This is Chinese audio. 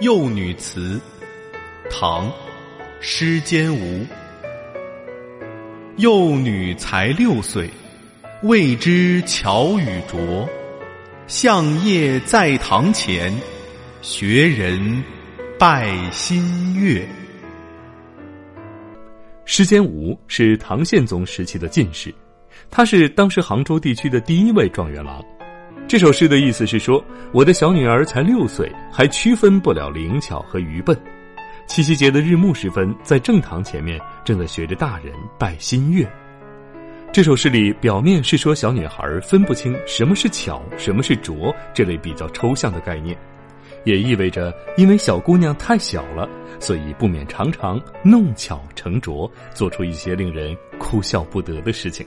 幼女词，唐·施坚吾。幼女才六岁，未知巧与拙。向夜在堂前，学人拜新月。施坚吾是唐宪宗时期的进士，他是当时杭州地区的第一位状元郎。这首诗的意思是说，我的小女儿才六岁，还区分不了灵巧和愚笨。七夕节的日暮时分，在正堂前面正在学着大人拜新月。这首诗里表面是说小女孩分不清什么是巧，什么是拙这类比较抽象的概念，也意味着因为小姑娘太小了，所以不免常常弄巧成拙，做出一些令人哭笑不得的事情。